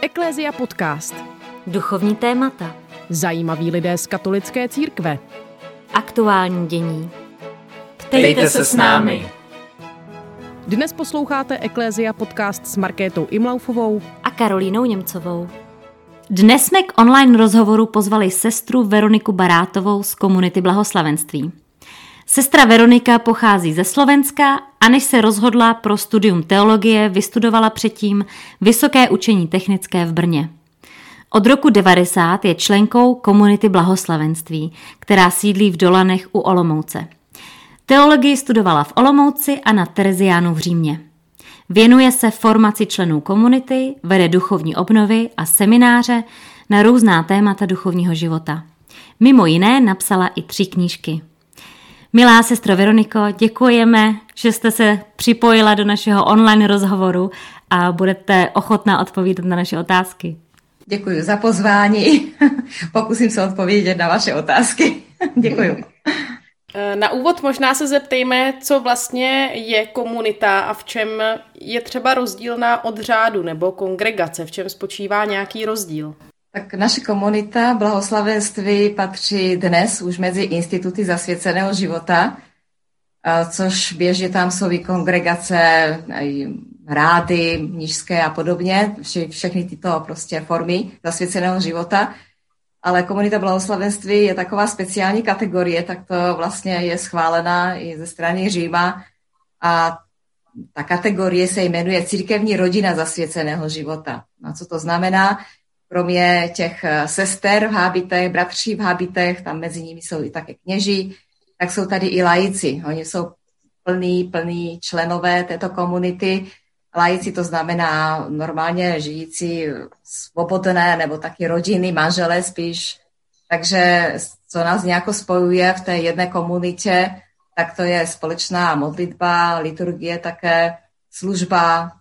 Eklézia podcast. Duchovní témata. Zajímaví lidé z katolické církve. Aktuální dění. Ptejte se s námi. Dnes posloucháte Eklézia podcast s Markétou Imlaufovou a Karolínou Němcovou. Dnes jsme k online rozhovoru pozvali sestru Veroniku Barátovou z komunity Blahoslavenství. Sestra Veronika pochází ze Slovenska a než se rozhodla pro studium teologie, vystudovala předtím Vysoké učení technické v Brně. Od roku 90 je členkou komunity Blahoslavenství, která sídlí v Dolanech u Olomouce. Teologii studovala v Olomouci a na Tereziánu v Římě. Věnuje se formaci členů komunity, vede duchovní obnovy a semináře na různá témata duchovního života. Mimo jiné napsala i tři knížky. Milá sestro Veroniko, děkujeme, že jste se připojila do našeho online rozhovoru a budete ochotná odpovídat na naše otázky. Děkuji za pozvání. Pokusím se odpovědět na vaše otázky. Děkuji. Na úvod možná se zeptejme, co vlastně je komunita a v čem je třeba rozdílná od řádu nebo kongregace, v čem spočívá nějaký rozdíl. Tak naše komunita blahoslavenství patří dnes už mezi instituty zasvěceného života, což běžně tam jsou i kongregace, rády mnižské a podobně, vše, všechny tyto prostě formy zasvěceného života. Ale komunita blahoslavenství je taková speciální kategorie, tak to vlastně je schválená i ze strany Říma a ta kategorie se jmenuje Církevní rodina zasvěceného života. A co to znamená? Kromě těch eh, sester v hábitech, bratří v hábitech, tam mezi nimi jsou i také kněží, tak jsou tady i lajíci. Oni jsou plný, plný členové této komunity. Lajíci to znamená normálně žijící svobodné nebo taky rodiny, manželé spíš. Takže co nás nějak spojuje v té jedné komunitě, tak to je společná modlitba, liturgie také, služba,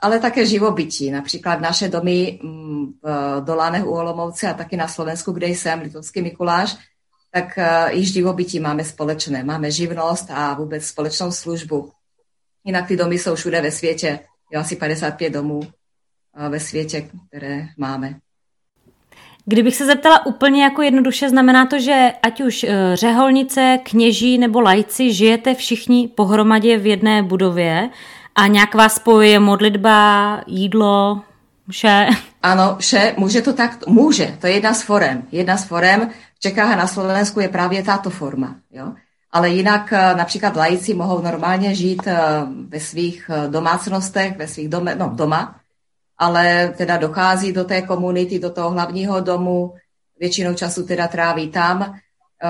ale také živobytí. Například naše domy mm, v Dolánech u Olomouce a taky na Slovensku, kde jsem, Litovský Mikuláš, tak e, i živobytí máme společné. Máme živnost a vůbec společnou službu. Jinak ty domy jsou všude ve světě. Je asi 55 domů ve světě, které máme. Kdybych se zeptala úplně jako jednoduše, znamená to, že ať už řeholnice, kněží nebo lajci žijete všichni pohromadě v jedné budově a nějak vás spojuje modlitba, jídlo, vše? Ano, vše, může to tak, může, to je jedna z forem. Jedna z forem v Čechách a na Slovensku je právě tato forma, jo. Ale jinak eh, například lajíci mohou normálně žít eh, ve svých eh, domácnostech, ve svých dome, no, doma, ale teda dochází do té komunity, do toho hlavního domu, většinou času teda tráví tam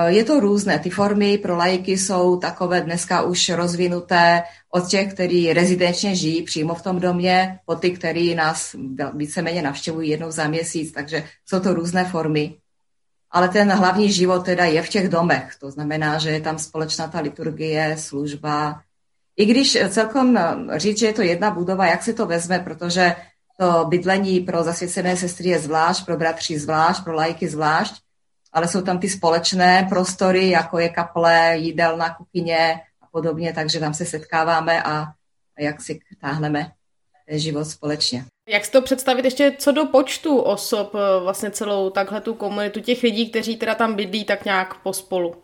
je to různé. Ty formy pro lajky jsou takové dneska už rozvinuté od těch, kteří rezidenčně žijí přímo v tom domě, po ty, kteří nás víceméně navštěvují jednou za měsíc, takže jsou to různé formy. Ale ten hlavní život teda je v těch domech. To znamená, že je tam společná ta liturgie, služba. I když celkom říct, že je to jedna budova, jak se to vezme, protože to bydlení pro zasvěcené sestry je zvlášť, pro bratři zvlášť, pro lajky zvlášť, ale jsou tam ty společné prostory, jako je kaple, jídelna, kuchyně a podobně, takže tam se setkáváme a jak si táhneme život společně. Jak si to představit ještě co do počtu osob, eh, vlastně celou takhle tu komunitu těch lidí, kteří teda tam bydlí tak nějak pospolu?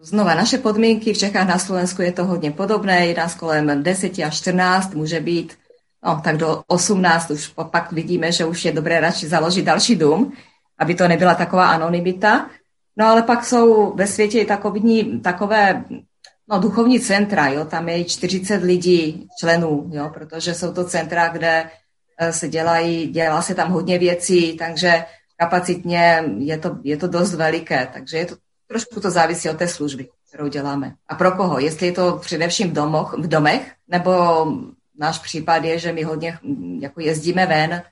Znova naše podmínky v Čechách na Slovensku je to hodně podobné, je nás kolem 10 až 14, může být no, tak do 18, už pak vidíme, že už je dobré radši založit další dům, aby to nebyla taková anonymita. No ale pak jsou ve světě i takovní, takové no, duchovní centra, jo, tam je 40 lidí, členů, jo, protože jsou to centra, kde eh, se dělají, dělá se tam hodně věcí, takže kapacitně je to, je to dost veliké, takže je to, trošku to závisí od té služby, kterou děláme. A pro koho? Jestli je to především v, domoch, v domech, nebo náš případ je, že my hodně jako jezdíme ven,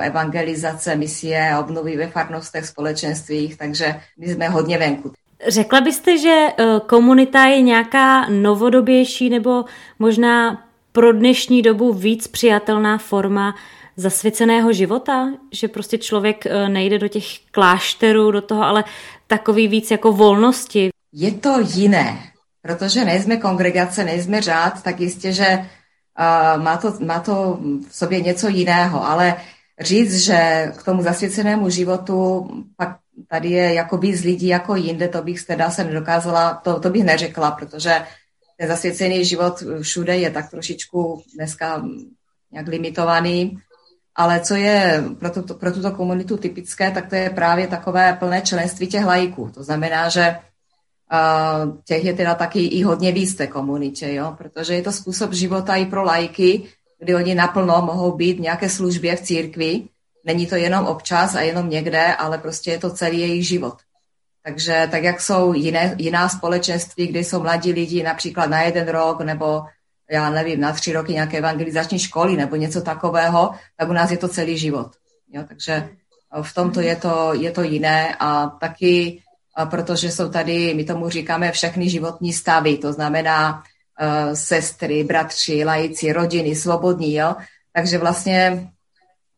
evangelizace, misie a obnovy ve farnostech, společenstvích, takže my jsme hodně venku. Řekla byste, že eh, komunita je nějaká novodobější nebo možná pro dnešní dobu víc přijatelná forma zasvěceného života? Že prostě člověk eh, nejde do těch klášterů, do toho, ale takový víc jako volnosti? Je to jiné, protože nejsme kongregace, nejsme řád, tak jistě, že uh, má, to, má to v sobě něco jiného, ale říct, že k tomu zasvěcenému životu pak tady je jako víc lidí jako jinde, to bych teda se nedokázala, to, to bych neřekla, protože ten zasvěcený život všude je tak trošičku dneska nějak limitovaný, ale co je pro, tuto, pro tuto komunitu typické, tak to je právě takové plné členství těch lajků. To znamená, že uh, těch je teda taky i hodně víc té komunitě, jo? protože je to způsob života i pro lajky, kdy oni naplno mohou být v nějaké službě v církvi. Není to jenom občas a jenom někde, ale prostě je to celý jejich život. Takže tak, jak jsou jiné, jiná společenství, kde jsou mladí lidi například na jeden rok nebo já nevím, na tři roky nějaké evangelizační školy nebo něco takového, tak u nás je to celý život. Jo, takže v tomto je to, je to jiné a taky, protože jsou tady, my tomu říkáme všechny životní stavy, to znamená sestry, bratři, lajíci, rodiny, svobodní, jo? takže vlastně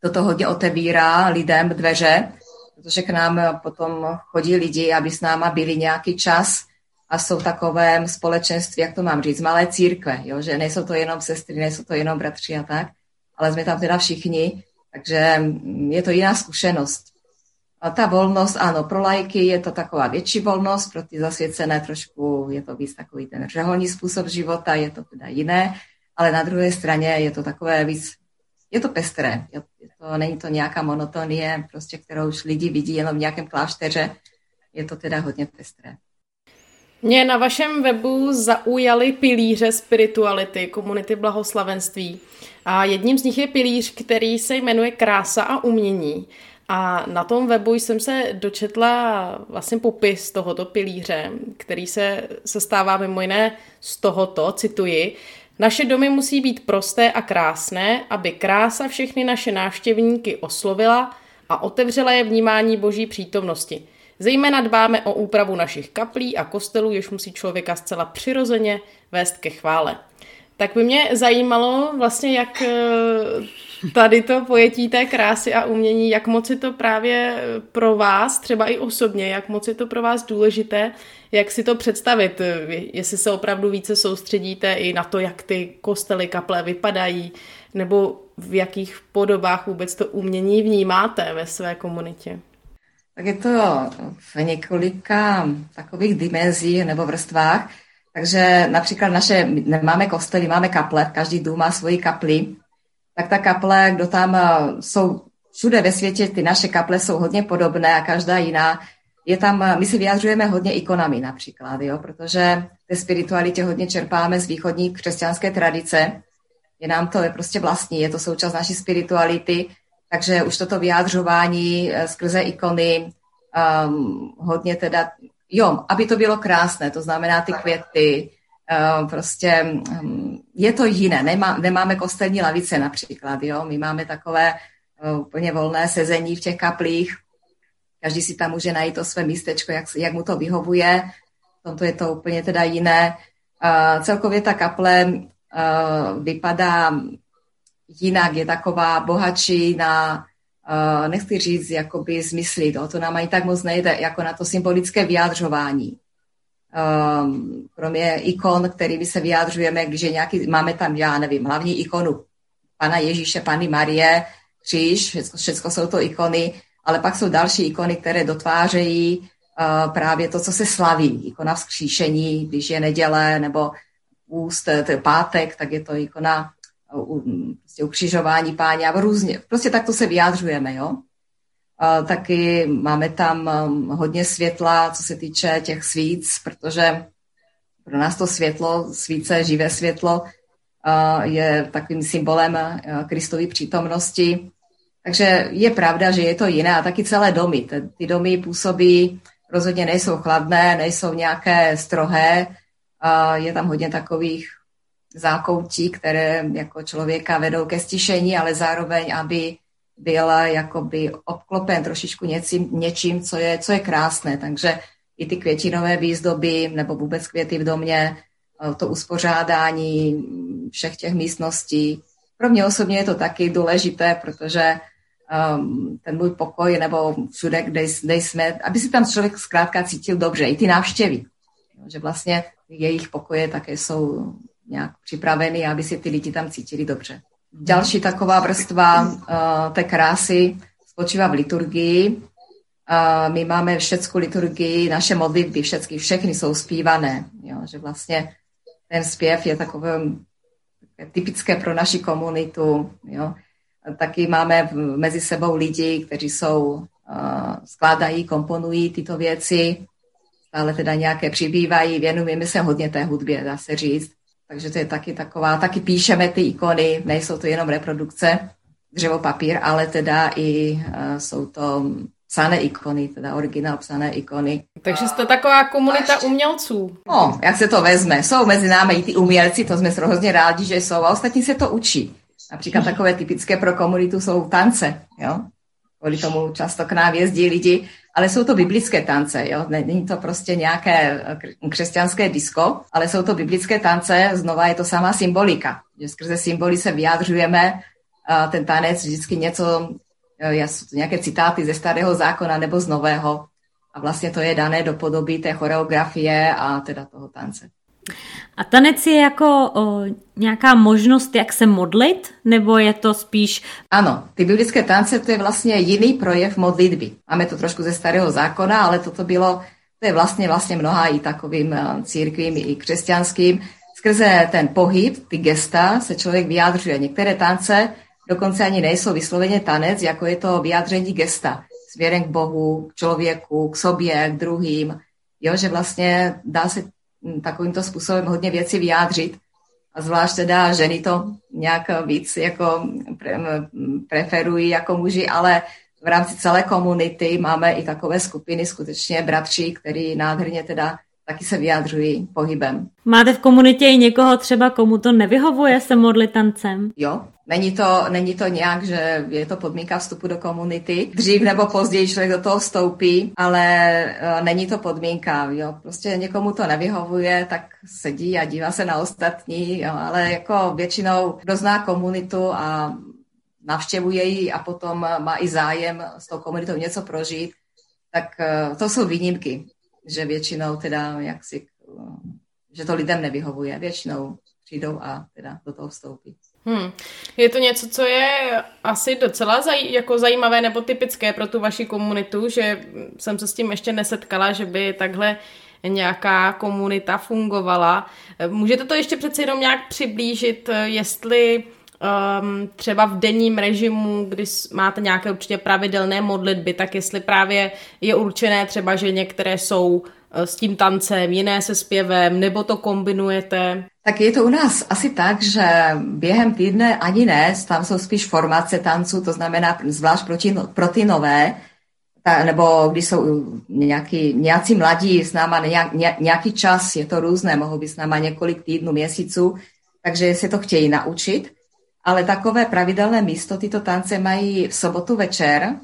toto hodně otevírá lidem dveře, protože k nám potom chodí lidi, aby s náma byli nějaký čas, a jsou takovém společenství, jak to mám říct, malé církve, jo? že nejsou to jenom sestry, nejsou to jenom bratři a tak, ale jsme tam teda všichni, takže je to jiná zkušenost. A ta volnost, ano, pro lajky je to taková větší volnost, pro ty zasvěcené trošku je to víc takový ten řeholní způsob života, je to teda jiné, ale na druhé straně je to takové víc, je to pestré, je to, není to nějaká monotonie, prostě, kterou už lidi vidí jenom v nějakém klášteře, je to teda hodně pestré. Mě na vašem webu zaujaly pilíře spirituality, komunity blahoslavenství. A jedním z nich je pilíř, který se jmenuje Krása a umění. A na tom webu jsem se dočetla vlastně popis tohoto pilíře, který se sestává mimo jiné z tohoto, cituji, naše domy musí být prosté a krásné, aby krása všechny naše návštěvníky oslovila a otevřela je vnímání boží přítomnosti – Zejména dbáme o úpravu našich kaplí a kostelů, jež musí člověka zcela přirozeně vést ke chvále. Tak by mě zajímalo vlastně, jak eh, tady to pojetí té krásy a umění, jak moc je to právě pro vás, třeba i osobně, jak moc je to pro vás důležité, jak si to představit, jestli se opravdu více soustředíte i na to, jak ty kostely, kaple vypadají, nebo v jakých podobách vůbec to umění vnímáte ve své komunitě tak je to v několika takových dimenzích nebo vrstvách. Takže například naše, nemáme kostely, máme kaple, každý dům má svoji kapli, tak ta kaple, kdo tam eh, jsou všude ve světě, ty naše kaple jsou hodně podobné a každá jiná. Je tam, eh, my si vyjadřujeme hodně ikonami například, jo, protože ve spiritualitě hodně čerpáme z východní křesťanské tradice. Je nám to je prostě vlastní, je to součást naší spirituality takže už toto vyjádřování eh, skrze ikony um, hodně teda, jo, aby to bylo krásné, to znamená ty květy, uh, prostě um, je to jiné, Nemá, nemáme kostelní lavice například, jo, my máme takové uh, úplně volné sezení v těch kaplích, každý si tam může najít to své místečko, jak, jak mu to vyhovuje, v tomto je to úplně teda jiné. Uh, celkově ta kaple vypadá jinak, je taková bohatší na, uh, nechci říct, jakoby zmysly, to, to nám ani tak moc nejde, jako na to symbolické vyjádřování. Um, kromě ikon, kterými se vyjádřujeme, když je nějaký, máme tam, já nevím, hlavní ikonu Pana Ježíše, Pany Marie, kříž, všechno, všechno jsou to ikony, ale pak jsou další ikony, které dotvářejí uh, právě to, co se slaví. Ikona vzkříšení, když je neděle, nebo úst, pátek, tak je to ikona prostě ukřižování páně a různě. Prostě takto se vyjádřujeme, jo. Taky máme tam um, hodně světla, co se týče těch svíc, protože pro nás to světlo, svíce, živé světlo, je takovým symbolem Kristovy přítomnosti. Takže je pravda, že je to jiné a taky celé domy. Ty domy působí, rozhodně nejsou chladné, nejsou nějaké strohé, je tam hodně takových zákoutí, které jako člověka vedou ke stišení, ale zároveň, aby byl jakoby obklopen trošičku něčím, něčím co, je, co je krásné. Takže i ty květinové výzdoby nebo vůbec květy v domě, eh, to uspořádání všech těch místností. Pro mě osobně je to taky důležité, protože um, ten můj pokoj nebo všude, kde, kde jsme, aby si tam člověk zkrátka cítil dobře, i ty návštěvy. Že vlastně jejich pokoje také jsou nějak připravený, aby si ty lidi tam cítili dobře. Další taková vrstva uh, té krásy spočívá v liturgii. Uh, my máme všecku liturgii, naše modlitby, všechny, všechny jsou zpívané. Jo, že vlastně ten zpěv je takové typické pro naši komunitu. Jo. Taky máme mezi sebou lidi, kteří jsou, uh, skládají, komponují tyto věci, ale teda nějaké přibývají, věnujeme se hodně té hudbě, dá se říct. Takže to je taky taková, taky píšeme ty ikony, nejsou to jenom reprodukce, dřevo, papír, ale teda i uh, jsou to psané ikony, teda originál psané ikony. Takže jste taková komunita umělců. No, jak se to vezme. Jsou mezi námi i ty umělci, to jsme hrozně rádi, že jsou, a ostatní se to učí. Například takové typické pro komunitu jsou tance, jo. Kvůli tomu často k nám jezdí lidi, ale jsou to biblické tance, jo. Není to prostě nějaké křesťanské disko, ale jsou to biblické tance, znova je to sama symbolika, že skrze symboly se vyjádřujeme, ten tanec vždycky něco Eh, jsou to nějaké citáty ze starého zákona nebo z nového a vlastně to je dané do podoby té choreografie a teda toho tance. A tanec je jako o, nějaká možnost, jak se modlit, nebo je to spíš... Ano, ty biblické tance to je vlastně jiný projev modlitby. Máme to trošku ze starého zákona, ale toto bylo, to je vlastně vlastně mnoha i takovým eh, církvím, i křesťanským. Skrze ten pohyb, ty gesta se člověk vyjádřuje. Některé tance dokonce ani nejsou vysloveně tanec, jako je to vyjádření gesta směrem k Bohu, k člověku, k sobě, k druhým. Jo, že vlastně dá se takovýmto způsobem hodně věcí vyjádřit. A zvlášť teda ženy to nějak víc jako pre, preferují jako muži, ale v rámci celé komunity máme i takové skupiny, skutečně bratři, který nádherně teda taky se vyjádřují pohybem. Máte v komunitě i někoho třeba, komu to nevyhovuje se modlit tancem? Jo, Není to, není to nějak, že je to podmínka vstupu do komunity. Dřív nebo později člověk do toho vstoupí, ale uh, není to podmínka. Jo. Prostě někomu to nevyhovuje, tak sedí a dívá se na ostatní, jo. ale jako většinou, kdo zná komunitu a navštěvuje ji a potom má i zájem s tou komunitou něco prožít, tak uh, to jsou výjimky, že většinou teda jak si, že to lidem nevyhovuje. Většinou přijdou a teda do toho vstoupí. Hmm. Je to něco, co je asi docela zaj, jako zajímavé nebo typické pro tu vaši komunitu, že jsem se s tím ještě nesetkala, že by takhle nějaká komunita fungovala. Můžete to ještě přece jenom nějak přiblížit, jestli um, třeba v denním režimu, kdy máte nějaké určitě pravidelné modlitby, tak jestli právě je určené třeba, že některé jsou Eh, s tím tancem, jiné se zpěvem, nebo to kombinujete? Tak je to u nás asi tak, že během týdne ani ne, tam jsou spíš formace tanců, to znamená zvlášť pro, ty, pro nové, ta, nebo když jsou nějaký, nějací mladí s náma nějak, nějaký čas, je to různé, mohou být s náma několik týdnů, měsíců, takže se to chtějí naučit. Ale takové pravidelné místo tyto tance mají v sobotu večer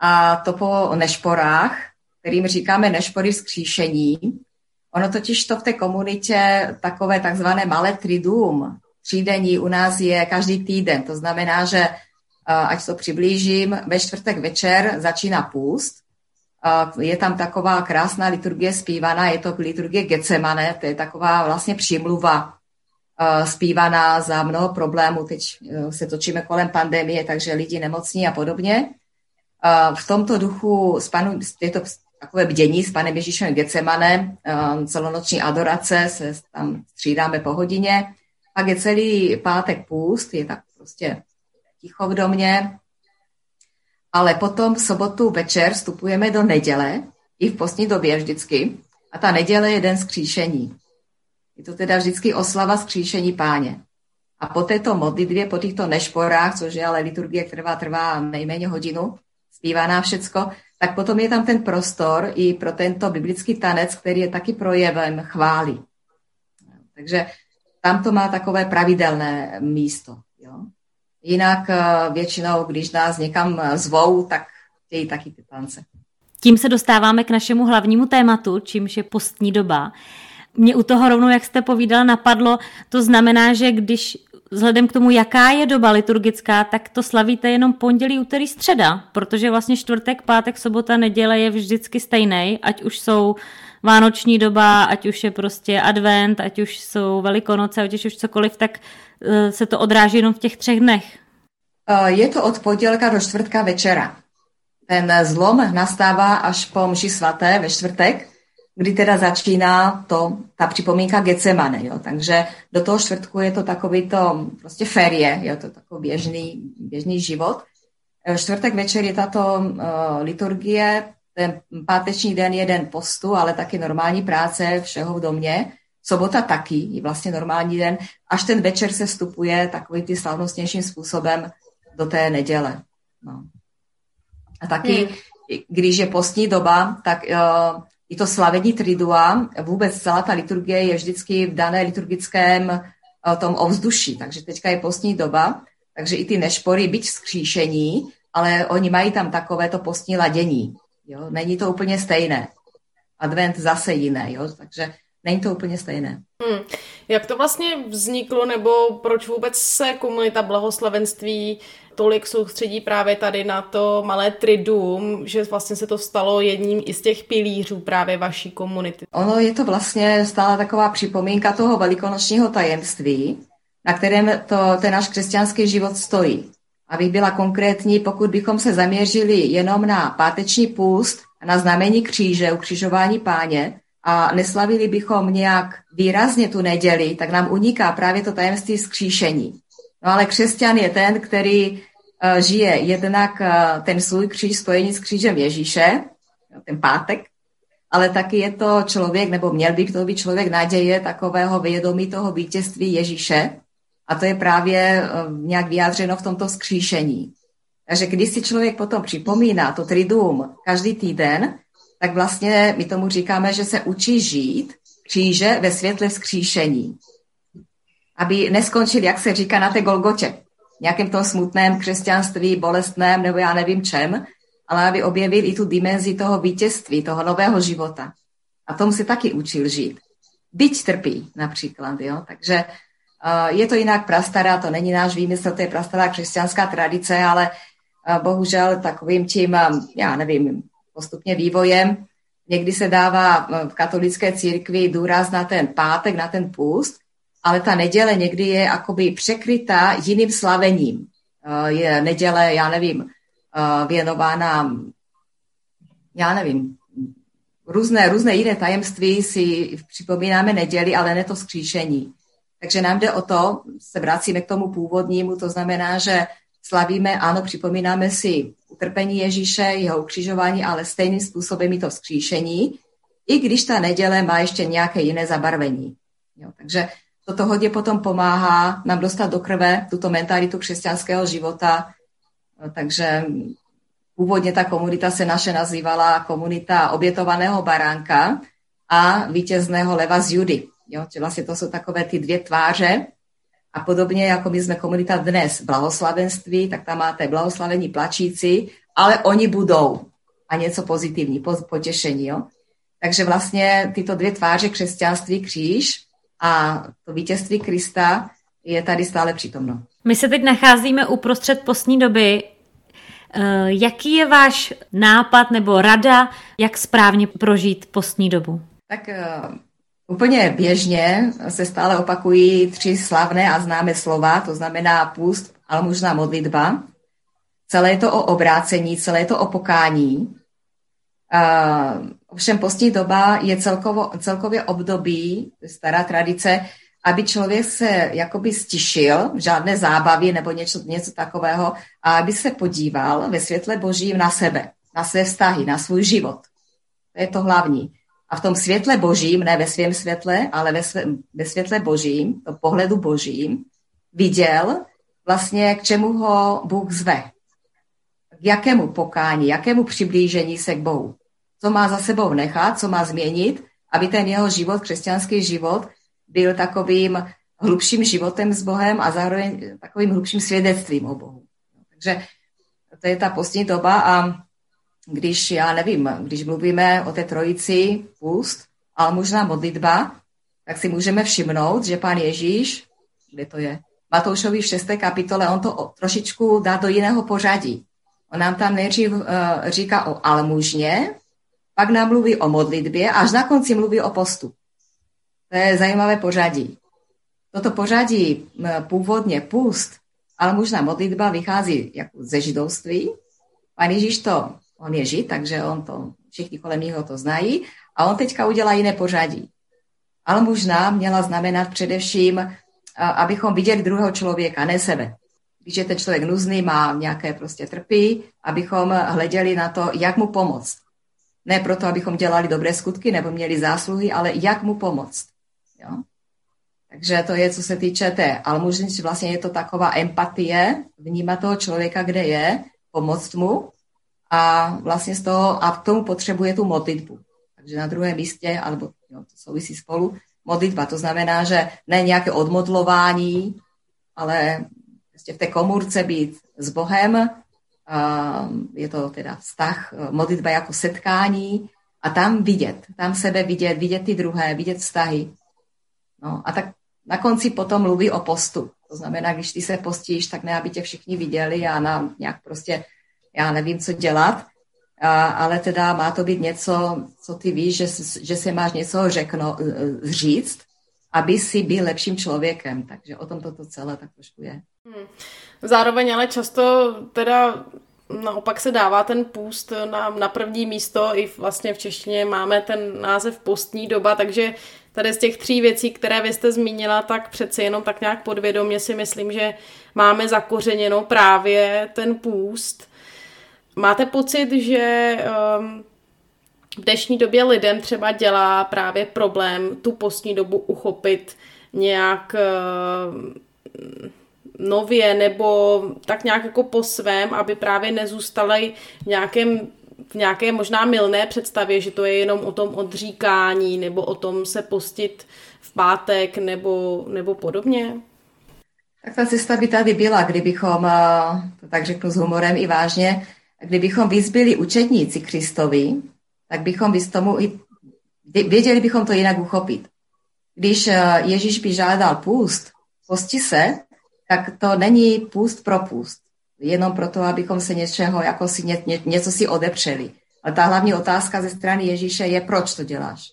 a to po nešporách, kterým říkáme nešpory vzkříšení. Ono totiž to v té komunitě takové takzvané malé triduum, třídení u nás je každý týden. To znamená, že ať to přiblížím, ve čtvrtek večer začíná půst. Je tam taková krásná liturgie zpívaná, je to liturgie Getsemane, to je taková vlastně přímluva zpívaná za mnoho problémů. Teď e, se točíme kolem pandemie, takže lidi nemocní a podobně. V tomto duchu je to takové bdění s panem Ježíšem Gecemanem, celonoční adorace, se tam střídáme po hodině. Pak je celý pátek půst, je tak prostě ticho v domě, ale potom v sobotu večer vstupujeme do neděle, i v postní době vždycky, a ta neděle je den skříšení. Je to teda vždycky oslava skříšení páně. A po této modlitbě, po těchto nešporách, což je ale liturgie, která trvá nejméně hodinu, zpívaná všecko, tak potom je tam ten prostor i pro tento biblický tanec, který je taky projevem chvály. Takže tam to má takové pravidelné místo. Jo. Jinak eh, většinou, když nás někam zvou, tak chtějí taky ty tance. Tím se dostáváme k našemu hlavnímu tématu, čímž je postní doba. Mě u toho rovnou, jak jste povídala, napadlo, to znamená, že když vzhledem k tomu, jaká je doba liturgická, tak to slavíte jenom pondělí, úterý, středa, protože vlastně čtvrtek, pátek, sobota, neděle je vždycky stejný, ať už jsou vánoční doba, ať už je prostě advent, ať už jsou velikonoce, ať už cokoliv, tak eh, se to odráží jenom v těch třech dnech. Eh, je to od pondělka do čtvrtka večera. Ten zlom nastává až po mši svaté ve čtvrtek, kdy teda začíná to, ta připomínka Getsemane, jo. Takže do toho čtvrtku je to takový to prostě ferie, je to takový běžný, běžný život. Eh, čtvrtek večer je tato uh, liturgie, ten páteční den je den postu, ale taky normální práce všeho v domě. Sobota taky je vlastně normální den. Až ten večer se vstupuje takovým ty slavnostnějším způsobem do té neděle. No. A taky, hmm. když je postní doba, tak uh, i to slavení tridua, vůbec celá ta liturgie je vždycky v dané liturgickém uh, tom ovzduší. Takže teďka je postní doba, takže i ty nešpory, byť skříšení, ale oni mají tam takové to postní ladění. Jo? Není to úplně stejné. Advent zase jiné, jo? takže není to úplně stejné. Hmm. Jak to vlastně vzniklo, nebo proč vůbec se komunita blahoslavenství tolik soustředí právě tady na to malé triduum, že vlastně se to stalo jedním i z těch pilířů právě vaší komunity? Ono je to vlastně stále taková připomínka toho velikonočního tajemství, na kterém to, ten náš křesťanský život stojí. Abych byla konkrétní, pokud bychom se zaměřili jenom na páteční půst, na znamení kříže, ukřižování páně a neslavili bychom nějak výrazně tu neděli, tak nám uniká právě to tajemství skříšení. No ale křesťan je ten, který uh, žije jednak uh, ten svůj kříž spojení s křížem Ježíše, ten pátek, ale taky je to člověk, nebo měl by to být člověk naděje takového vědomí toho vítězství Ježíše, a to je právě eh, nějak vyjádřeno v tomto skříšení. Takže když si člověk potom připomíná to triduum každý týden, tak vlastně my tomu říkáme, že se učí žít kříže ve světle skříšení. Aby neskončil, jak se říká, na té Golgotě. Nějakém tom smutném křesťanství, bolestném nebo já nevím čem, ale aby objevil i tu dimenzi toho vítězství, toho nového života. A tomu se taky učil žít. Byť trpí například, jo. Takže je to jinak prastará, to není náš výmysl, to je prastará křesťanská tradice, ale bohužel takovým tím, já nevím, postupně vývojem, někdy se dává v katolické církvi důraz na ten pátek, na ten půst, ale ta neděle někdy je akoby překrytá jiným slavením. Je neděle, já nevím, věnována, já nevím, různé, různé jiné tajemství si připomínáme neděli, ale ne to skříšení. Takže nám jde o to, se vracíme k tomu původnímu, to znamená, že slavíme, ano, připomínáme si utrpení Ježíše, jeho ukřižování, ale stejným způsobem i to vzkříšení, i když ta neděle má ještě nějaké jiné zabarvení. Jo, takže toto hodně potom pomáhá nám dostat do krve tuto mentalitu křesťanského života. No, takže původně ta komunita se naše nazývala komunita obětovaného baránka a vítězného leva z Judy. Jo? Vlastně to jsou takové ty dvě tváře. A podobně jako my jsme komunita dnes blahoslavenství, tak tam máte blahoslavení plačíci, ale oni budou. A něco pozitivní, potěšení. Jo? Takže vlastně tyto dvě tváře křesťanství, kříž a to vítězství Krista je tady stále přítomno. My se teď nacházíme uprostřed postní doby. Eh, jaký je váš nápad nebo rada, jak správně prožít postní dobu? Tak eh, Úplně běžně se stále opakují tři slavné a známé slova, to znamená půst, almužná modlitba. Celé je to o obrácení, celé je to o pokání. Ovšem postní doba je celkovo, celkově období, stará tradice, aby člověk se jakoby stišil, žádné zábavy nebo něco, něco takového, a aby se podíval ve světle božím na sebe, na své vztahy, na svůj život. To je to hlavní. A v tom světle božím, ne ve svém světle, ale ve, svě, ve světle božím, pohledu božím, viděl vlastně, k čemu ho Bůh zve. K jakému pokání, jakému přiblížení se k Bohu. Co má za sebou nechat, co má změnit, aby ten jeho život, křesťanský život, byl takovým hlubším životem s Bohem a zároveň takovým hlubším svědectvím o Bohu. Takže to je ta postní doba a když, já nevím, když mluvíme o té trojici půst, ale možná modlitba, tak si můžeme všimnout, že pán Ježíš, kde to je, Matoušovi v 6. kapitole, on to trošičku dá do jiného pořadí. On nám tam nejdřív uh, říká o almužně, pak nám mluví o modlitbě až na konci mluví o postu. To je zajímavé pořadí. Toto pořadí původně půst, ale možná modlitba vychází jako ze židovství. Pan Ježíš to, on je žid, takže on to, všichni kolem něho to znají a on teďka udělá jiné pořadí. Ale možná měla znamenat především, abychom viděli druhého člověka, ne sebe. Když je ten člověk nuzný, má nějaké prostě trpí, abychom hleděli na to, jak mu pomoct. Ne proto, abychom dělali dobré skutky nebo měli zásluhy, ale jak mu pomoct. Jo? Takže to je, co se týče té almužnice, vlastně je to taková empatie, vnímat toho člověka, kde je, pomoct mu a vlastně z toho, a k tomu potřebuje tu modlitbu. Takže na druhém místě, alebo jo, to souvisí spolu, modlitba. To znamená, že ne nějaké odmodlování, ale prostě v té komůrce být s Bohem, je to teda vztah, modlitba jako setkání a tam vidět, tam sebe vidět, vidět ty druhé, vidět vztahy. No a tak na konci potom mluví o postu. To znamená, když ty se postíš, tak ne, aby tě všichni viděli a na nějak prostě, já nevím, co dělat, a, ale teda má to být něco, co ty víš, že, že si máš něco řekno, e, říct, aby si byl lepším člověkem. Takže o tom toto celé tak trošku je. Hmm. Zároveň ale často teda naopak se dává ten půst na, na první místo, i vlastně v češtině máme ten název postní doba, takže tady z těch tří věcí, které vy jste zmínila, tak přeci jenom tak nějak podvědomě si myslím, že máme zakořeněno právě ten půst. Máte pocit, že um, v dnešní době lidem třeba dělá právě problém tu postní dobu uchopit nějak uh, nově nebo tak nějak jako po svém, aby právě nezůstali v nějakém v nějaké možná milné představě, že to je jenom o tom odříkání nebo o tom se postit v pátek nebo, nebo podobně? Tak ta cesta by tady byla, kdybychom, eh, to tak řeknu s humorem i vážně, kdybychom vyzbyli učetníci Kristovi, tak bychom by tomu i, věděli bychom to jinak uchopit. Když eh, Ježíš by žádal půst, posti se, tak to není půst pro půst. Jenom proto, abychom se něčeho, jako si ně, ně, něco si odepřeli. Ale ta hlavní otázka ze strany Ježíše je, proč to děláš?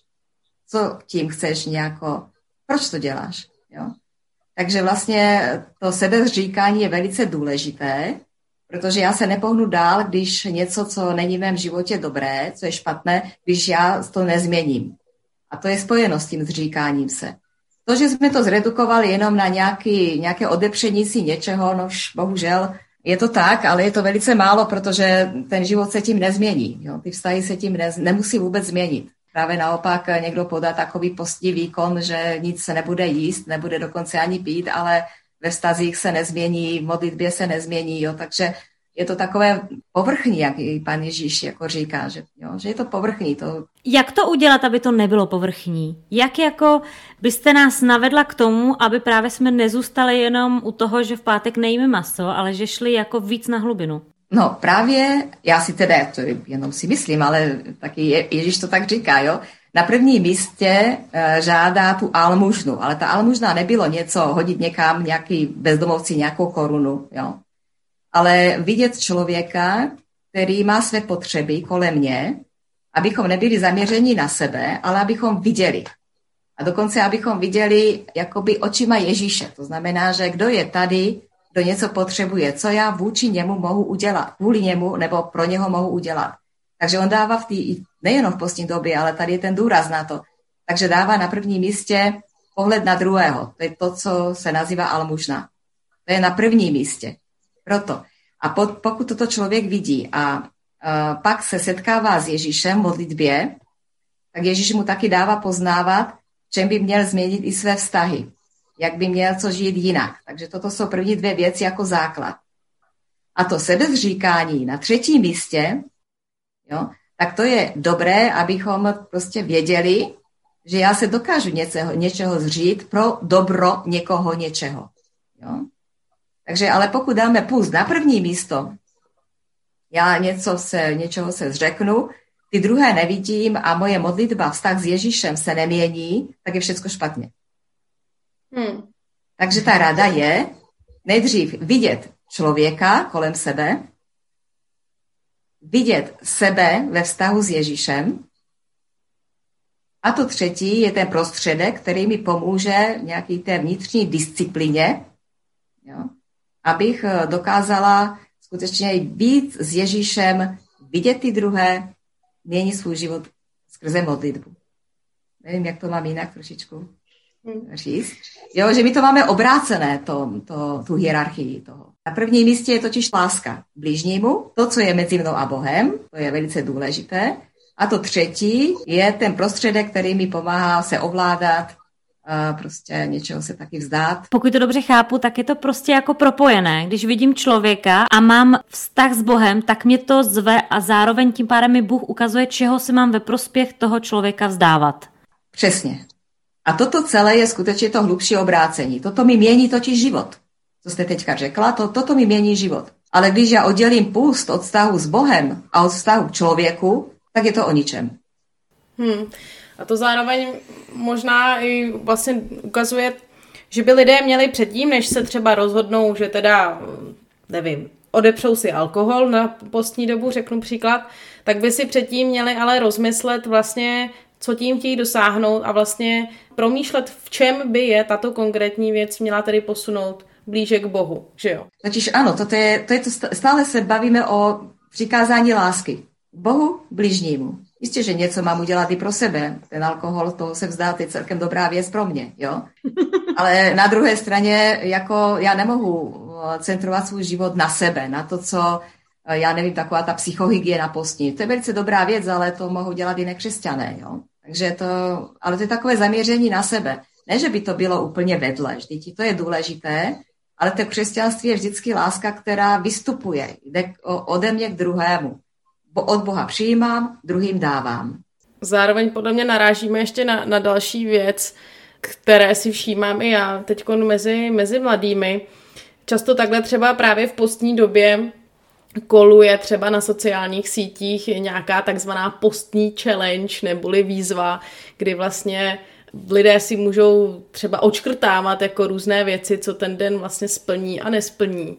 Co tím chceš nějako, proč to děláš? Jo? Takže vlastně to sebezříkání je velice důležité, protože já se nepohnu dál, když něco, co není v mém životě dobré, co je špatné, když já to nezměním. A to je spojeno s tím zříkáním se. To, že jsme to zredukovali jenom na nějaký, nějaké odepření si něčeho, no už bohužel je to tak, ale je to velice málo, protože ten život se tím nezmění. Jo? Ty vztahy se tím ne, nemusí vůbec změnit. Právě naopak někdo podá takový postní výkon, že nic se nebude jíst, nebude dokonce ani pít, ale ve vztazích se nezmění, v modlitbě se nezmění, jo? takže je to takové povrchní, jak i pan Ježíš jako říká, že, jo, že je to povrchní. To... Jak to udělat, aby to nebylo povrchní? Jak jako byste nás navedla k tomu, aby právě jsme nezůstali jenom u toho, že v pátek nejíme maso, ale že šli jako víc na hlubinu? No právě, já si teda, to jenom si myslím, ale taky je, Ježíš to tak říká, jo, na prvním místě e, žádá tu almužnu, ale ta almužna nebylo něco hodit někam nějaký bezdomovci nějakou korunu, jo ale vidět člověka, který má své potřeby kolem mě, abychom nebyli zaměřeni na sebe, ale abychom viděli. A dokonce, abychom viděli jakoby očima Ježíše. To znamená, že kdo je tady, kdo něco potřebuje, co já vůči němu mohu udělat, kvůli němu nebo pro něho mohu udělat. Takže on dává v tý, nejenom v postní době, ale tady je ten důraz na to. Takže dává na prvním místě pohled na druhého. To je to, co se nazývá almužna. To je na prvním místě. Proto. A pod, pokud toto člověk vidí a uh, pak se setkává s Ježíšem v modlitbě, tak Ježíš mu taky dává poznávat, čem by měl změnit i své vztahy, jak by měl co žít jinak. Takže toto jsou první dvě věci jako základ. A to sebezříkání na třetím místě, jo, tak to je dobré, abychom prostě věděli, že já se dokážu něčeho, něčeho zřít pro dobro někoho něčeho. Jo? Takže ale pokud dáme půst na první místo, já něco se, něčeho se zřeknu, ty druhé nevidím a moje modlitba, vztah s Ježíšem se nemění, tak je všechno špatně. Hmm. Takže ta rada je nejdřív vidět člověka kolem sebe, vidět sebe ve vztahu s Ježíšem A to třetí je ten prostředek, který mi pomůže nějaký té vnitřní disciplíně, jo, abych eh, dokázala skutečně být s Ježíšem, vidět ty druhé, měnit svůj život skrze modlitbu. Nevím, jak to mám jinak trošičku hmm. říct. Jo, že my to máme obrácené, to, to, tu hierarchii toho. Na prvním místě je totiž láska blížnímu, to, co je mezi mnou a Bohem, to je velice důležité. A to třetí je ten prostředek, který mi pomáhá se ovládat, a prostě něčeho se taky vzdát. Pokud to dobře chápu, tak je to prostě jako propojené. Když vidím člověka a mám vztah s Bohem, tak mě to zve a zároveň tím pádem mi Bůh ukazuje, čeho se mám ve prospěch toho člověka vzdávat. Přesně. A toto celé je skutečně to hlubší obrácení. Toto mi mění totiž život. Co jste teďka řekla, to, toto mi mění život. Ale když já oddělím půst od vztahu s Bohem a od vztahu k člověku, tak je to o ničem. Hmm. A to zároveň možná i vlastně ukazuje, že by lidé měli předtím, než se třeba rozhodnou, že teda, nevím, odepřou si alkohol na postní dobu, řeknu příklad, tak by si předtím měli ale rozmyslet vlastně, co tím chtějí dosáhnout a vlastně promýšlet, v čem by je tato konkrétní věc měla tedy posunout blíže k Bohu, že jo? Totiž ano, to je, to je to, stále se bavíme o přikázání lásky. Bohu, blížnímu. Jistě, že něco mám udělat i pro sebe. Ten alkohol, toho se vzdát, je celkem dobrá věc pro mě, jo? Ale na druhé straně, jako já nemohu eh, centrovat svůj život na sebe, na to, co, eh, já nevím, taková ta psychohygiena postní. To je velice dobrá věc, ale to mohou dělat i nekřesťané, jo? Takže to, ale to je takové zaměření na sebe. Ne, že by to bylo úplně vedle, vždyť to je důležité, ale to křesťanství je vždycky láska, která vystupuje, jde ode mě k druhému od Boha přijímám, druhým dávám. Zároveň podle mě narážíme ještě na, na další věc, které si všímám i já teď mezi, mezi mladými. Často takhle třeba právě v postní době koluje třeba na sociálních sítích nějaká takzvaná postní challenge neboli výzva, kdy vlastně lidé si můžou třeba očkrtávat jako různé věci, co ten den vlastně splní a nesplní.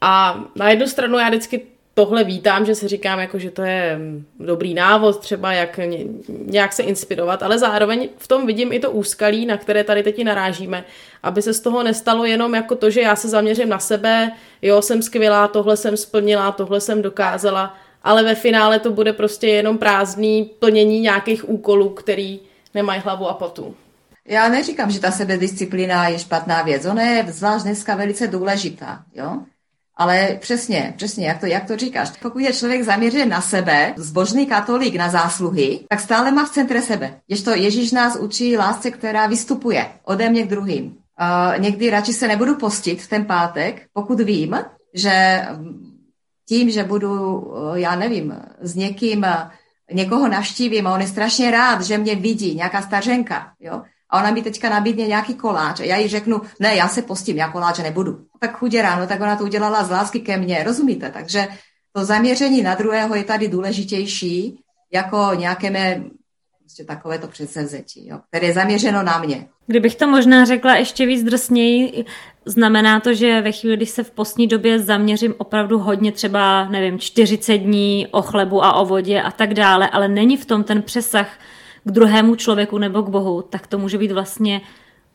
A na jednu stranu já vždycky tohle vítám, že si říkám, jako, že to je dobrý návod, třeba jak nějak se inspirovat, ale zároveň v tom vidím i to úskalí, na které tady teď narážíme, aby se z toho nestalo jenom jako to, že já se zaměřím na sebe, jo, jsem skvělá, tohle jsem splnila, tohle jsem dokázala, ale ve finále to bude prostě jenom prázdný plnění nějakých úkolů, který nemají hlavu a patu. Já neříkám, že ta sebedisciplína je špatná věc. Ona je zvlášť dneska velice důležitá. Jo? Ale přesně, přesně, jak to, jak to říkáš. Pokud je člověk zaměřen na sebe, zbožný katolík na zásluhy, tak stále má v centre sebe. to Ježíš nás učí lásce, která vystupuje ode mě k druhým. Uh, někdy radši se nebudu postit ten pátek, pokud vím, že tím, že budu, já nevím, s někým, někoho navštívím a on je strašně rád, že mě vidí, nějaká stařenka, jo, a ona mi teďka nabídne nějaký koláč a já jí řeknu, ne, já se postím, já koláče nebudu. Tak chudě ráno, tak ona to udělala z lásky ke mně, rozumíte? Takže to zaměření na druhého je tady důležitější jako nějaké mé prostě takové to předsevzetí, jo, které je zaměřeno na mě. Kdybych to možná řekla ještě víc drsněji, znamená to, že ve chvíli, kdy se v postní době zaměřím opravdu hodně, třeba, nevím, 40 dní o chlebu a o vodě a tak dále, ale není v tom ten přesah k druhému člověku nebo k Bohu, tak to může být vlastně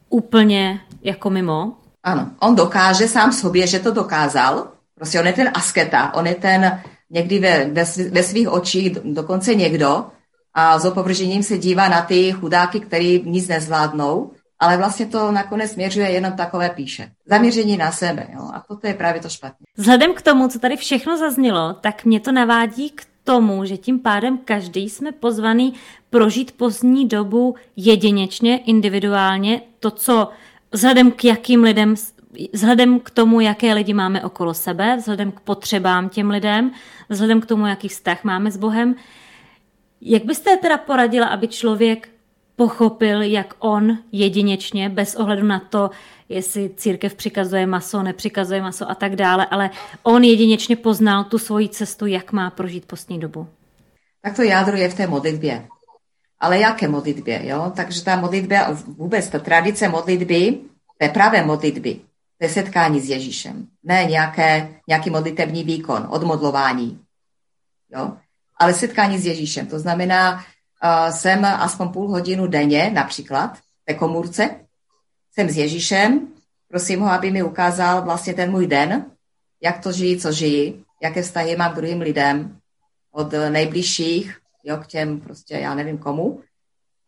úplně jako mimo. Ano, on dokáže sám sobě, že to dokázal. Prostě on je ten asketa, on je ten někdy ve, ve, ve svých očích dokonce někdo a s opovržením se dívá na ty chudáky, který nic nezvládnou, ale vlastně to nakonec směřuje jenom takové píše. Zaměření na sebe. Jo? A toto je právě to špatně. Vzhledem k tomu, co tady všechno zaznělo, tak mě to navádí k tomu, že tím pádem každý jsme pozvaný prožít pozdní dobu jedinečně, individuálně, to, co vzhledem k jakým lidem, vzhledem k tomu, jaké lidi máme okolo sebe, vzhledem k potřebám těm lidem, vzhledem k tomu, jaký vztah máme s Bohem. Jak byste teda poradila, aby člověk pochopil, jak on jedinečně, bez ohledu na to, jestli církev přikazuje maso, nepřikazuje maso a tak dále, ale on jedinečně poznal tu svoji cestu, jak má prožít postní dobu. Tak to jádro je v té modlitbě. Ale jaké modlitbě, jo? Takže ta modlitba, vůbec ta tradice modlitby, té pravé modlitby, to je setkání s Ježíšem. Ne nějaké, nějaký modlitební výkon, odmodlování. Jo? Ale setkání s Ježíšem. To znamená, jsem aspoň půl hodinu denně, například, té komůrce, jsem s Ježíšem, prosím ho, aby mi ukázal vlastně ten můj den, jak to žijí, co žijí, jaké vztahy mám k druhým lidem, od nejbližších, jo, k těm prostě, já nevím komu.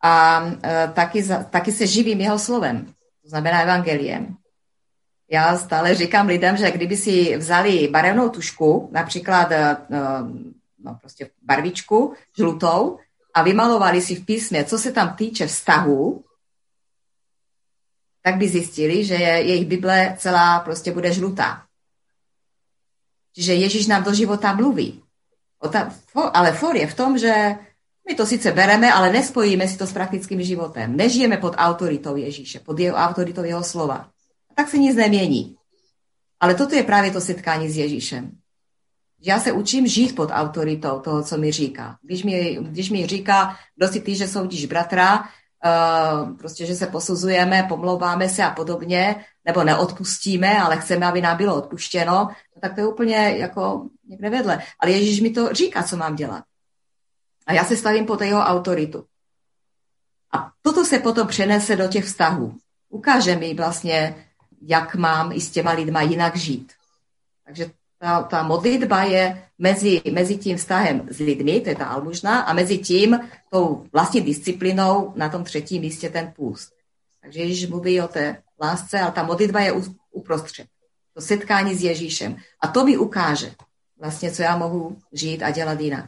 A e, taky, taky se živím jeho slovem, to znamená evangeliem. Já stále říkám lidem, že kdyby si vzali barevnou tušku, například e, no, prostě barvičku žlutou a vymalovali si v písmě, co se tam týče vztahu, tak by zjistili, že jejich Bible celá prostě bude žlutá. Čiže Ježíš nám do života mluví. Ale for je v tom, že my to sice bereme, ale nespojíme si to s praktickým životem. Nežijeme pod autoritou Ježíše, pod jeho autoritou jeho slova. A tak se nic nemění. Ale toto je právě to setkání s Ježíšem. Já se učím žít pod autoritou toho, co mi říká. Když mi, když mi říká, kdo si ty, že soudíš bratra, uh, prostě, že se posuzujeme, pomlouváme se a podobně, nebo neodpustíme, ale chceme, aby nám bylo odpuštěno, no tak to je úplně jako někde vedle. Ale Ježíš mi to říká, co mám dělat. A já se stavím pod jeho autoritu. A toto se potom přenese do těch vztahů. Ukáže mi vlastně, jak mám i s těma lidma jinak žít. Takže ta, ta modlitba je mezi, mezi tím vztahem s lidmi, to je ta almužna, a mezi tím tou vlastní disciplinou na tom třetím místě ten půst. Takže Ježíš mluví o té lásce, ale ta modlitba je uprostřed. To setkání s Ježíšem. A to mi ukáže vlastně, co já mohu žít a dělat jinak.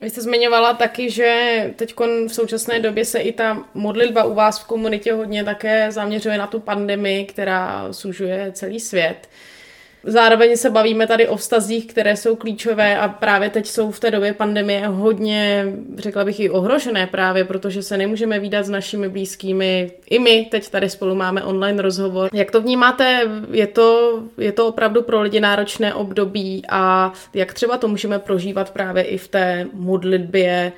Vy jste zmiňovala taky, že teď v současné době se i ta modlitba u vás v komunitě hodně také zaměřuje na tu pandemii, která sužuje celý svět. Zároveň se bavíme tady o vztazích, které jsou klíčové a právě teď jsou v té době pandemie hodně, řekla bych, i ohrožené právě, protože se nemůžeme výdat s našimi blízkými. I my teď tady spolu máme online rozhovor. Jak to vnímáte? Je to, je to opravdu pro lidi náročné období a jak třeba to můžeme prožívat právě i v té modlitbě,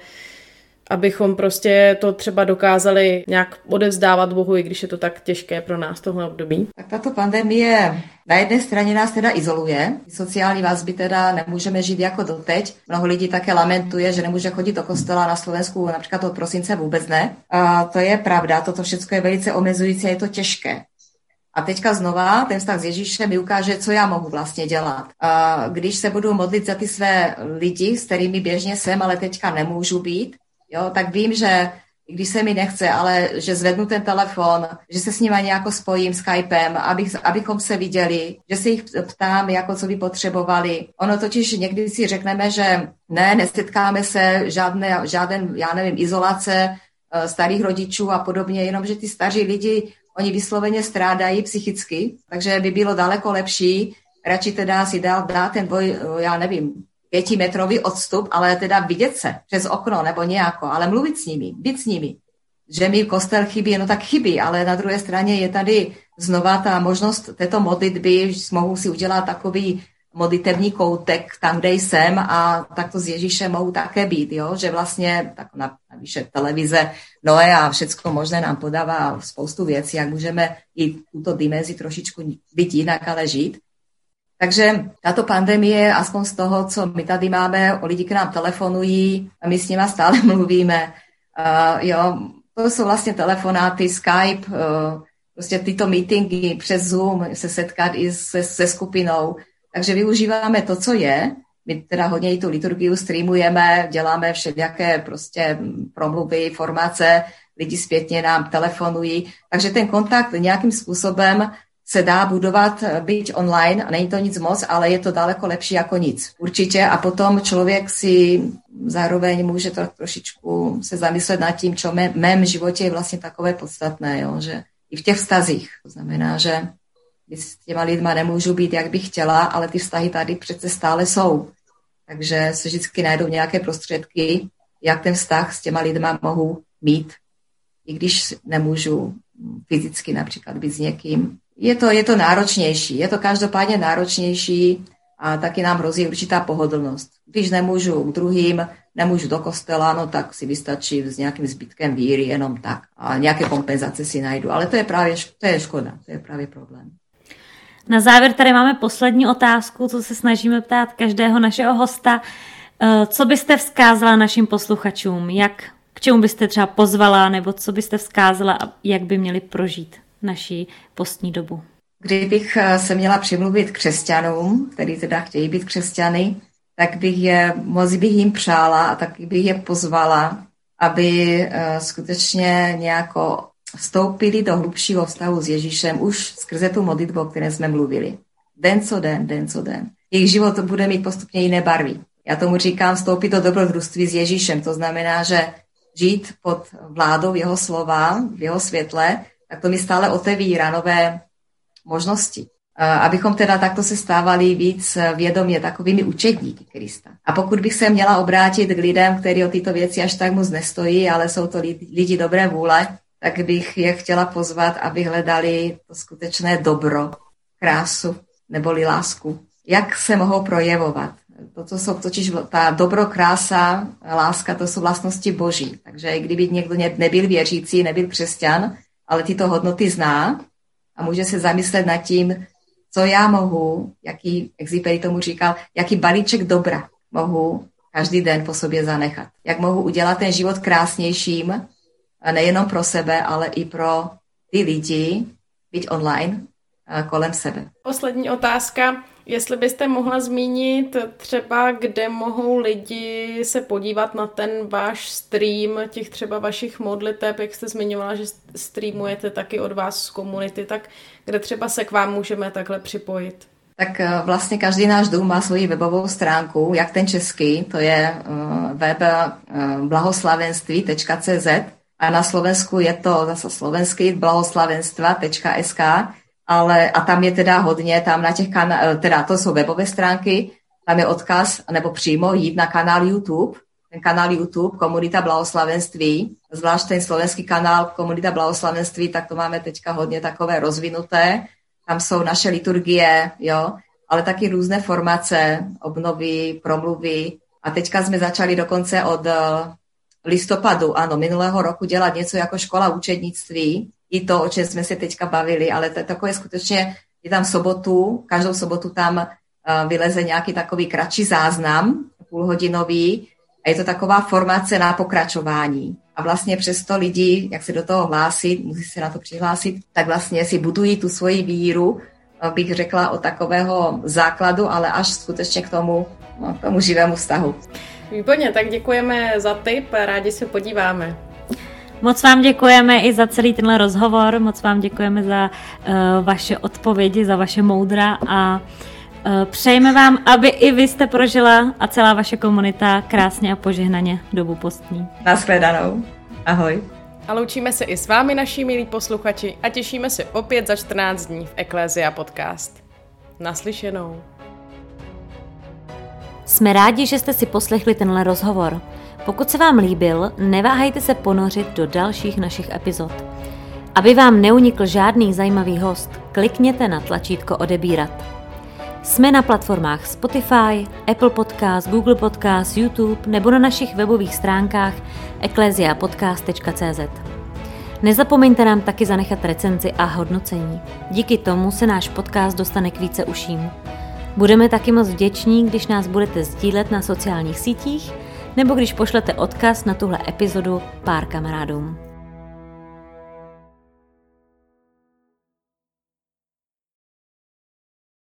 abychom prostě to třeba dokázali nějak odevzdávat Bohu, i když je to tak těžké pro nás tohle období? Tak tato pandemie na jedné straně nás teda izoluje. Sociální vazby teda nemůžeme žít jako doteď. Mnoho lidí také lamentuje, že nemůže chodit do kostela na Slovensku například od prosince vůbec ne. A to je pravda, toto všechno je velice omezující a je to těžké. A teďka znova ten vztah s Ježíšem mi ukáže, co já mohu vlastně dělat. A když se budu modlit za ty své lidi, s kterými běžně jsem, ale teďka nemůžu být, jo, tak vím, že když se mi nechce, ale že zvednu ten telefon, že se s nimi nějak spojím Skypem, abych, abychom se viděli, že se jich ptám, jako co by potřebovali. Ono totiž někdy si řekneme, že ne, nesetkáme se, žádné, žáden, já nevím, izolace eh, starých rodičů a podobně, jenom že ty staří lidi, oni vysloveně strádají psychicky, takže by bylo daleko lepší radši teda si dát, dát ten boj, eh, já nevím, pětimetrový odstup, ale teda vidět se přes okno nebo nějako, ale mluvit s nimi, být s nimi. Že mi kostel chybí, no tak chybí, ale na druhé straně je tady znova ta možnost této modlitby, mohu si udělat takový modlitevní koutek tam, kde jsem a takto s Ježíšem mohu také být, jo? že vlastně tak na, navíše televize Noé a všecko možné nám podává spoustu věcí, jak můžeme i tuto dimenzi trošičku být jinak, ale žít. Takže táto pandemie, aspoň z toho, co my tady máme, o lidi k nám telefonují, a my s nimi stále mluvíme. Uh, jo, to jsou vlastně telefonáty, Skype, uh, prostě tyto meetingy přes Zoom, se setkat i se, se skupinou. Takže využíváme to, co je. My teda hodně i tu liturgiu streamujeme, děláme všelijaké prostě promluvy, formace, lidi zpětně nám telefonují. Takže ten kontakt nějakým způsobem se dá budovat, eh, byť online, a není to nic moc, ale je to daleko lepší jako nic. Určitě a potom člověk si zároveň může to trošičku se zamyslet nad tím, čo v mém životě je vlastně takové podstatné, jo, že i v těch vztazích. To znamená, že s těma lidma nemůžu být, jak bych chtěla, ale ty vztahy tady přece stále jsou. Takže se vždycky najdou nějaké prostředky, jak ten vztah s těma lidma mohu mít, i když nemůžu fyzicky například být s někým, je to, je to náročnější. Je to každopádně náročnější a taky nám hrozí určitá pohodlnost. Když nemůžu k druhým, nemůžu do kostela, no tak si vystačí s nějakým zbytkem víry jenom tak. A nějaké kompenzace si najdu. Ale to je právě to je škoda, to je právě problém. Na závěr tady máme poslední otázku, co se snažíme ptát každého našeho hosta. Eh, co byste vzkázala našim posluchačům? Jak k čemu byste třeba pozvala, nebo co byste vzkázala jak by měli prožít naší postní dobu? Kdybych eh, se měla přimluvit křesťanům, který teda chtějí být křesťany, tak bych je, moc bych jim přála a taky bych je pozvala, aby eh, skutečně nějako vstoupili do hlubšího vztahu s Ježíšem už skrze tu modlitbu, o které jsme mluvili. Den co den, den co den. Jejich život bude mít postupně jiné barvy. Já tomu říkám vstoupit do dobrodružství s Ježíšem. To znamená, že žít pod vládou jeho slova, v jeho světle, tak to mi stále otevírá nové možnosti. Abychom teda takto se stávali víc vědomě takovými učedníky Krista. A pokud bych se měla obrátit k lidem, kteří o tyto věci až tak moc nestojí, ale jsou to lidi dobré vůle, tak bych je chtěla pozvat, aby hledali to skutečné dobro, krásu neboli lásku. Jak se mohou projevovat? To, jsou totiž ta dobro, krása, láska, to jsou vlastnosti boží. Takže i kdyby někdo nebyl věřící, nebyl křesťan, ale tyto hodnoty zná a může se zamyslet nad tím, co já mohu, jaký, Exiperi tomu říkal, jaký balíček dobra mohu každý den po sobě zanechat. Jak mohu udělat ten život krásnějším, nejenom pro sebe, ale i pro ty lidi, být online, kolem sebe. Poslední otázka. Jestli byste mohla zmínit třeba, kde mohou lidi se podívat na ten váš stream, těch třeba vašich modliteb, jak jste zmiňovala, že streamujete taky od vás z komunity, tak kde třeba se k vám můžeme takhle připojit? Tak eh, vlastně každý náš dům má svoji webovou stránku, jak ten český, to je eh, web eh, blahoslavenství.cz a na Slovensku je to zase slovenský blahoslavenstva.sk ale a tam je teda hodně, tam na těch kanálech, teda to jsou webové stránky, tam je odkaz, nebo přímo jít na kanál YouTube, ten kanál YouTube Komunita Blahoslavenství, zvlášť ten slovenský kanál Komunita Blahoslavenství, tak to máme teďka hodně takové rozvinuté, tam jsou naše liturgie, jo, ale taky různé formace, obnovy, promluvy. A teďka jsme začali dokonce od eh, listopadu, ano, minulého roku dělat něco jako škola učednictví, i to, o čem jsme se teďka bavili, ale to, takové skutečně, je tam sobotu, každou sobotu tam uh, vyleze nějaký takový kratší záznam, půlhodinový, a je to taková formace na pokračování. A vlastně přesto lidi, jak se do toho hlásit, musí se na to přihlásit, tak vlastně si budují tu svoji víru, eh, bych řekla, o takového základu, ale až skutečně k tomu, no, k tomu živému vztahu. Výborně, tak děkujeme za tip, rádi se podíváme. Moc vám děkujeme i za celý tenhle rozhovor, moc vám děkujeme za uh, vaše odpovědi, za vaše moudra a uh, přejeme vám, aby i vy jste prožila a celá vaše komunita krásně a požehnaně dobu postní. Naschledanou. Ahoj. A loučíme se i s vámi, naši milí posluchači, a těšíme se opět za 14 dní v Eklézia Podcast. Naslyšenou. Jsme rádi, že jste si poslechli tenhle rozhovor. Pokud se vám líbil, neváhejte se ponořit do dalších našich epizod. Aby vám neunikl žádný zajímavý host, klikněte na tlačítko odebírat. Jsme na platformách Spotify, Apple Podcast, Google Podcast, YouTube nebo na našich webových stránkách ecclesiapodcast.cz. Nezapomeňte nám taky zanechat recenzi a hodnocení. Díky tomu se náš podcast dostane k více uším. Budeme taky moc vděční, když nás budete sdílet na sociálních sítích nebo když pošlete odkaz na tuhle epizodu pár kamarádům.